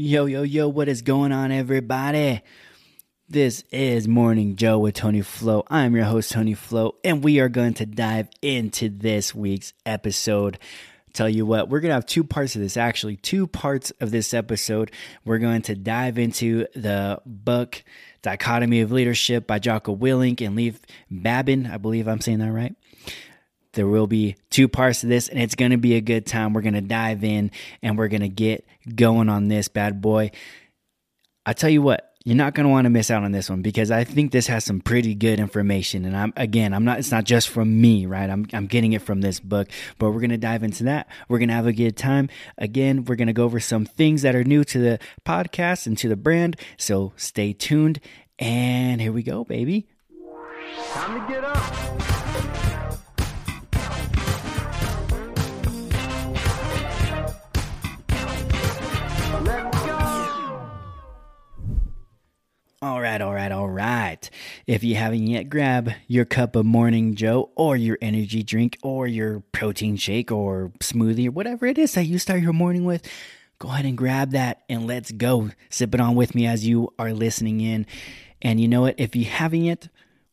Yo, yo, yo, what is going on, everybody? This is Morning Joe with Tony Flo. I'm your host, Tony Flo, and we are going to dive into this week's episode. Tell you what, we're going to have two parts of this, actually, two parts of this episode. We're going to dive into the book Dichotomy of Leadership by Jocko Willink and Leif Babin. I believe I'm saying that right. There will be two parts to this, and it's going to be a good time. We're going to dive in and we're going to get going on this bad boy. I tell you what, you're not going to want to miss out on this one because I think this has some pretty good information. And I'm again, I'm not. It's not just from me, right? I'm I'm getting it from this book. But we're going to dive into that. We're going to have a good time. Again, we're going to go over some things that are new to the podcast and to the brand. So stay tuned. And here we go, baby. Time to get up. All right, all right, all right. If you haven't yet, grab your cup of Morning Joe or your energy drink or your protein shake or smoothie or whatever it is that you start your morning with. Go ahead and grab that and let's go. Sip it on with me as you are listening in. And you know what? If you haven't yet,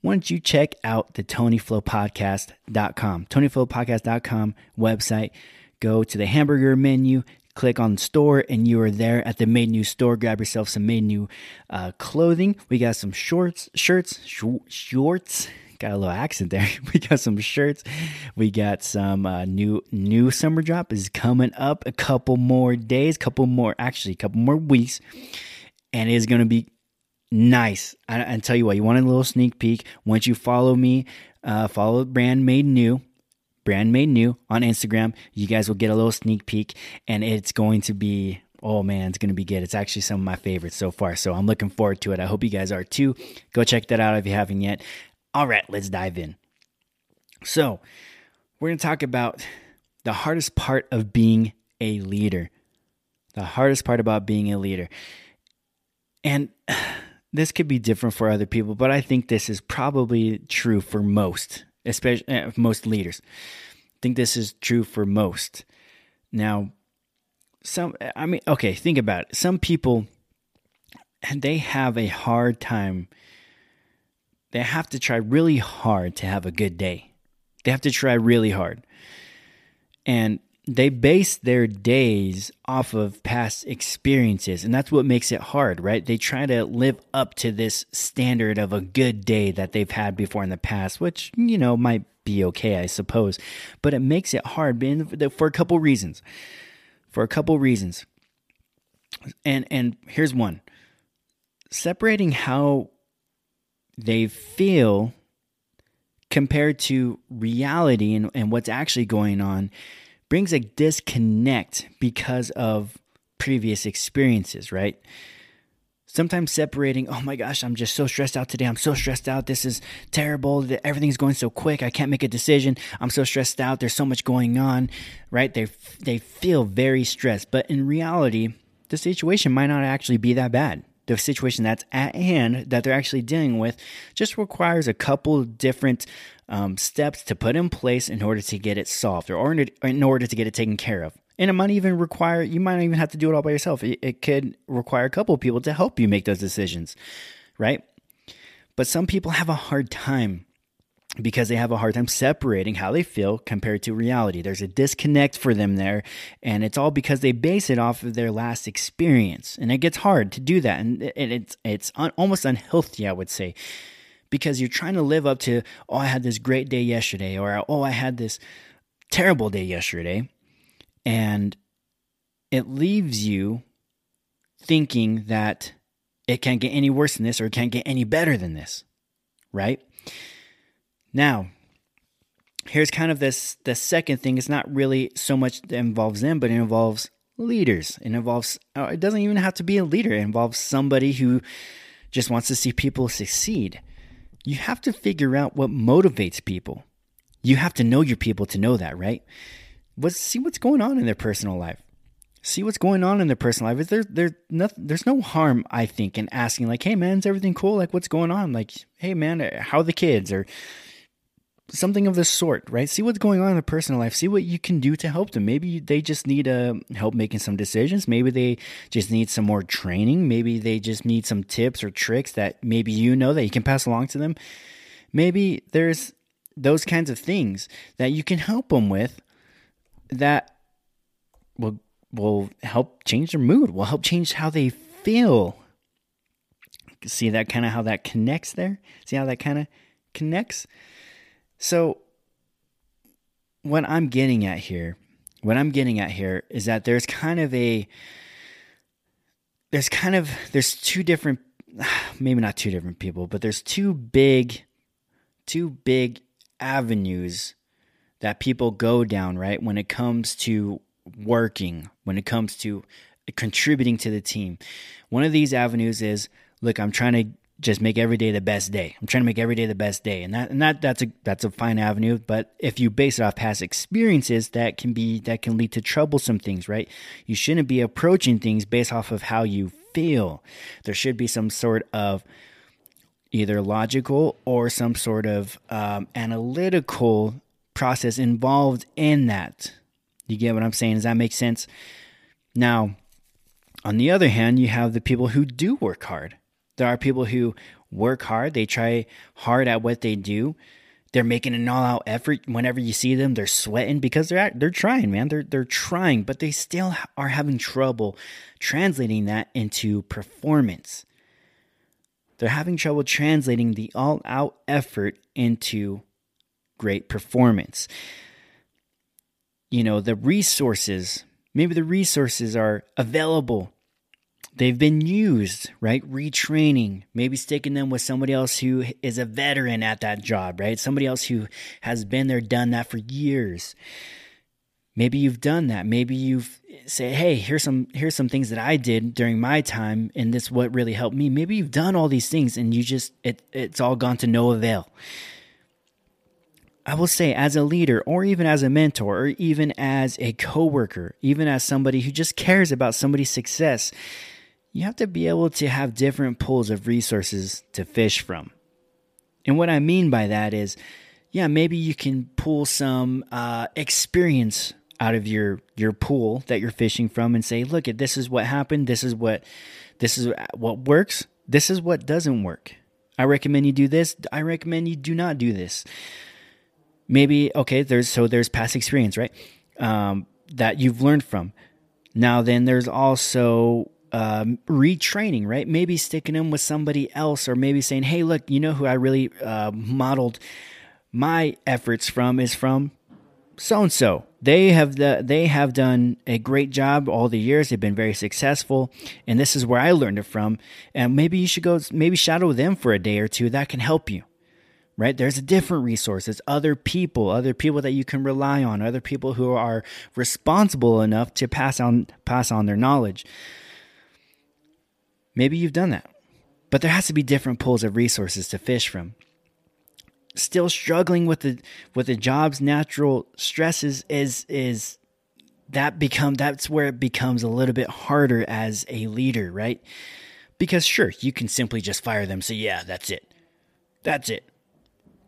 why don't you check out the TonyFlowPodcast.com, TonyFlowPodcast.com website. Go to the hamburger menu, click on store, and you are there at the made new store. Grab yourself some made new uh, clothing. We got some shorts, shirts, sh- shorts. Got a little accent there. We got some shirts. We got some uh, new new summer drop is coming up. A couple more days, couple more actually, a couple more weeks, and it is going to be nice. I tell you what, you want a little sneak peek. Once you follow me, uh, follow Brand Made New, Brand Made New on Instagram, you guys will get a little sneak peek, and it's going to be. Oh man, it's going to be good. It's actually some of my favorites so far. So I'm looking forward to it. I hope you guys are too. Go check that out if you haven't yet. All right, let's dive in. So, we're going to talk about the hardest part of being a leader. The hardest part about being a leader. And this could be different for other people, but I think this is probably true for most, especially uh, most leaders. I think this is true for most. Now, some I mean, okay, think about it. Some people and they have a hard time. They have to try really hard to have a good day. They have to try really hard. And they base their days off of past experiences and that's what makes it hard right? They try to live up to this standard of a good day that they've had before in the past which you know might be okay i suppose but it makes it hard for a couple reasons. For a couple reasons. And and here's one. Separating how they feel compared to reality and, and what's actually going on brings a disconnect because of previous experiences, right? Sometimes separating, oh my gosh, I'm just so stressed out today. I'm so stressed out. This is terrible. Everything's going so quick. I can't make a decision. I'm so stressed out. There's so much going on, right? They they feel very stressed, but in reality, the situation might not actually be that bad. The situation that's at hand that they're actually dealing with just requires a couple different um, steps to put in place in order to get it solved or in order to get it taken care of. And it might even require, you might not even have to do it all by yourself. It, it could require a couple people to help you make those decisions, right? But some people have a hard time because they have a hard time separating how they feel compared to reality. There's a disconnect for them there, and it's all because they base it off of their last experience. And it gets hard to do that, and it's it's almost unhealthy, I would say, because you're trying to live up to, oh, I had this great day yesterday, or oh, I had this terrible day yesterday, and it leaves you thinking that it can't get any worse than this, or it can't get any better than this, right? Now, here's kind of this the second thing. It's not really so much that involves them, but it involves leaders. It involves uh, it doesn't even have to be a leader. It involves somebody who just wants to see people succeed. You have to figure out what motivates people. You have to know your people to know that, right? Let's see what's going on in their personal life. See what's going on in their personal life. Is there there nothing there's no harm, I think, in asking like, hey man, is everything cool? Like what's going on? Like, hey man, how are the kids? Or something of the sort, right? See what's going on in their personal life. See what you can do to help them. Maybe they just need uh, help making some decisions. Maybe they just need some more training. Maybe they just need some tips or tricks that maybe you know that you can pass along to them. Maybe there's those kinds of things that you can help them with that will will help change their mood, will help change how they feel. See that kind of how that connects there? See how that kind of connects? So, what I'm getting at here, what I'm getting at here is that there's kind of a, there's kind of, there's two different, maybe not two different people, but there's two big, two big avenues that people go down, right? When it comes to working, when it comes to contributing to the team. One of these avenues is look, I'm trying to just make every day the best day. I'm trying to make every day the best day. And that and that that's a that's a fine avenue, but if you base it off past experiences, that can be that can lead to troublesome things, right? You shouldn't be approaching things based off of how you feel. There should be some sort of either logical or some sort of um, analytical process involved in that. You get what I'm saying? Does that make sense? Now, on the other hand, you have the people who do work hard. There are people who work hard, they try hard at what they do. They're making an all-out effort. Whenever you see them, they're sweating because they're they're trying, man. They're they're trying, but they still are having trouble translating that into performance. They're having trouble translating the all-out effort into great performance. You know, the resources, maybe the resources are available they've been used, right? Retraining, maybe sticking them with somebody else who is a veteran at that job, right? Somebody else who has been there, done that for years. Maybe you've done that. Maybe you've say, "Hey, here's some here's some things that I did during my time, and this what really helped me." Maybe you've done all these things, and you just it it's all gone to no avail. I will say, as a leader, or even as a mentor, or even as a coworker, even as somebody who just cares about somebody's success, you have to be able to have different pools of resources to fish from. And what I mean by that is, yeah, maybe you can pull some uh, experience out of your your pool that you're fishing from and say, look, this is what happened. This is what this is what works. This is what doesn't work. I recommend you do this. I recommend you do not do this. Maybe okay. There's so there's past experience, right? Um, that you've learned from. Now then, there's also um, retraining, right? Maybe sticking them with somebody else, or maybe saying, "Hey, look, you know who I really uh, modeled my efforts from is from so and so. They have the they have done a great job all the years. They've been very successful, and this is where I learned it from. And maybe you should go, maybe shadow them for a day or two. That can help you." right? There's a different resources, other people, other people that you can rely on, other people who are responsible enough to pass on pass on their knowledge. Maybe you've done that. But there has to be different pools of resources to fish from. Still struggling with the with the job's natural stresses is is that become that's where it becomes a little bit harder as a leader, right? Because sure, you can simply just fire them. So yeah, that's it. That's it.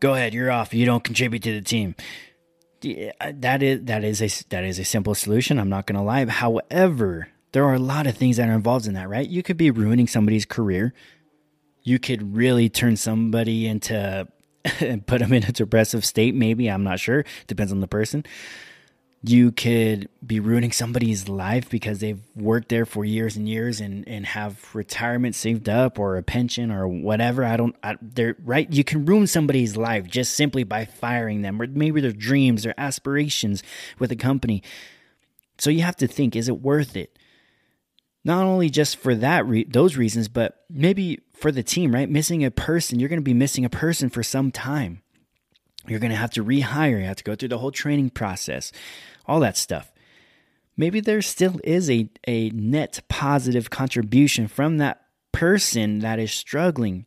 Go ahead, you're off. You don't contribute to the team. That is that is a that is a simple solution. I'm not going to lie. However, there are a lot of things that are involved in that, right? You could be ruining somebody's career. You could really turn somebody into put them in a depressive state, maybe. I'm not sure. Depends on the person. You could be ruining somebody's life because they've worked there for years and years and, and have retirement saved up or a pension or whatever. I don't, I, they're right. You can ruin somebody's life just simply by firing them or maybe their dreams, their aspirations with a company. So you have to think, is it worth it? Not only just for that re- those reasons but maybe for the team right? Missing a person you're going to be missing a person for some time. You're going to have to rehire you have to go through the whole training process all that stuff. Maybe there still is a, a net positive contribution from that person that is struggling.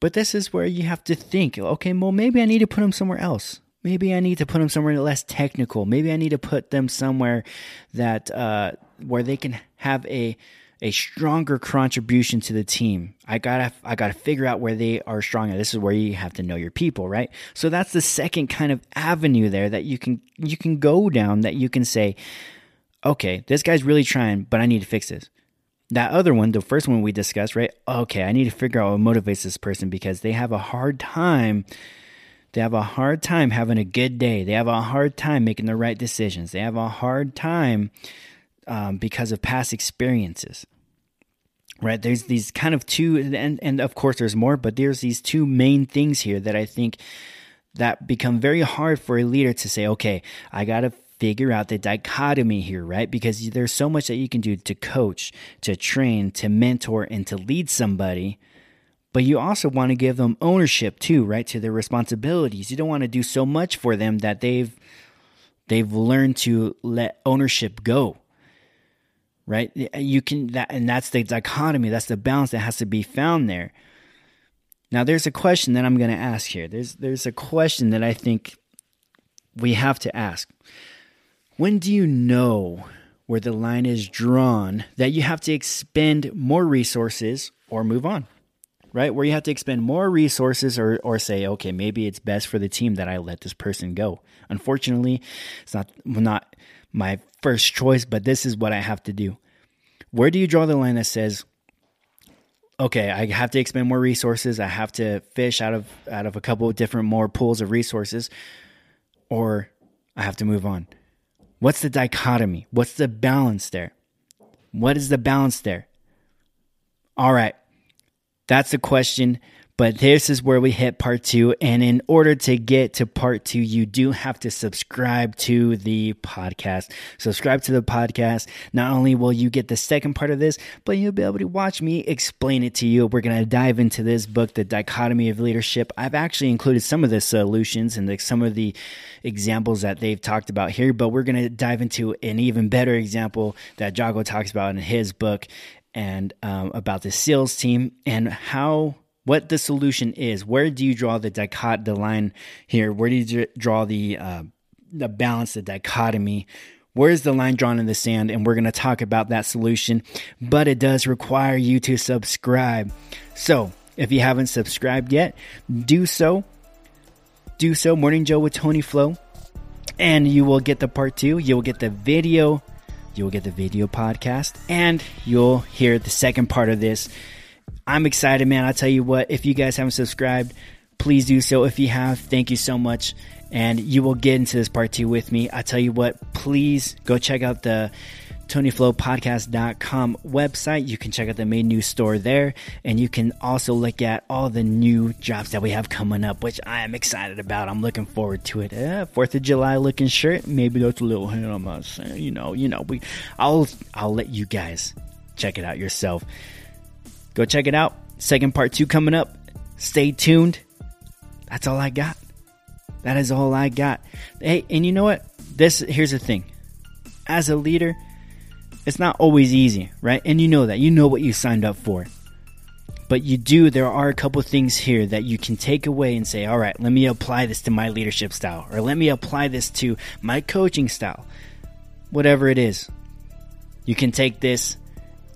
But this is where you have to think okay well maybe i need to put them somewhere else maybe i need to put them somewhere less technical maybe i need to put them somewhere that uh, where they can have a a stronger contribution to the team. I gotta I gotta figure out where they are strong at. This is where you have to know your people, right? So that's the second kind of avenue there that you can you can go down that you can say, okay, this guy's really trying, but I need to fix this. That other one, the first one we discussed, right? Okay, I need to figure out what motivates this person because they have a hard time. They have a hard time having a good day. They have a hard time making the right decisions. They have a hard time um, because of past experiences right there's these kind of two and and of course there's more but there's these two main things here that i think that become very hard for a leader to say okay i got to figure out the dichotomy here right because there's so much that you can do to coach to train to mentor and to lead somebody but you also want to give them ownership too right to their responsibilities you don't want to do so much for them that they've they've learned to let ownership go right? You can that and that's the dichotomy, that's the balance that has to be found there. Now there's a question that I'm going to ask here. There's there's a question that I think we have to ask. When do you know where the line is drawn that you have to expend more resources or move on? Right? Where you have to expend more resources or or say, okay, maybe it's best for the team that I let this person go. Unfortunately, it's not not my first choice, but this is what I have to do. Where do you draw the line that says, okay, I have to expend more resources, I have to fish out of out of a couple of different more pools of resources, or I have to move on? What's the dichotomy? What's the balance there? What is the balance there? All right. That's the question but this is where we hit part two. And in order to get to part two, you do have to subscribe to the podcast. Subscribe to the podcast. Not only will you get the second part of this, but you'll be able to watch me explain it to you. We're going to dive into this book, The Dichotomy of Leadership. I've actually included some of the solutions and some of the examples that they've talked about here, but we're going to dive into an even better example that Jocko talks about in his book and um, about the SEALs team and how what the solution is. Where do you draw the dicot the line here? Where do you draw the uh, the balance, the dichotomy? Where's the line drawn in the sand? And we're going to talk about that solution, but it does require you to subscribe. So if you haven't subscribed yet, do so. Do so. Morning Joe with Tony Flow. And you will get the part two. You'll get the video. You will get the video podcast. And you'll hear the second part of this I'm excited, man. I tell you what, if you guys haven't subscribed, please do so. If you have, thank you so much. And you will get into this part two with me. I tell you what, please go check out the TonyFlowPodcast.com website. You can check out the main news store there, and you can also look at all the new drops that we have coming up, which I am excited about. I'm looking forward to it. Uh, Fourth of July looking shirt, maybe that's a little hint. I'm you know, you know, we, I'll, I'll let you guys check it out yourself. Go check it out. Second part two coming up. Stay tuned. That's all I got. That is all I got. Hey, and you know what? This here's the thing. As a leader, it's not always easy, right? And you know that. You know what you signed up for. But you do, there are a couple things here that you can take away and say, all right, let me apply this to my leadership style, or let me apply this to my coaching style. Whatever it is, you can take this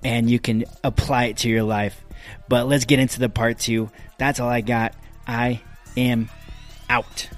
and you can apply it to your life. But let's get into the part two. That's all I got. I am out.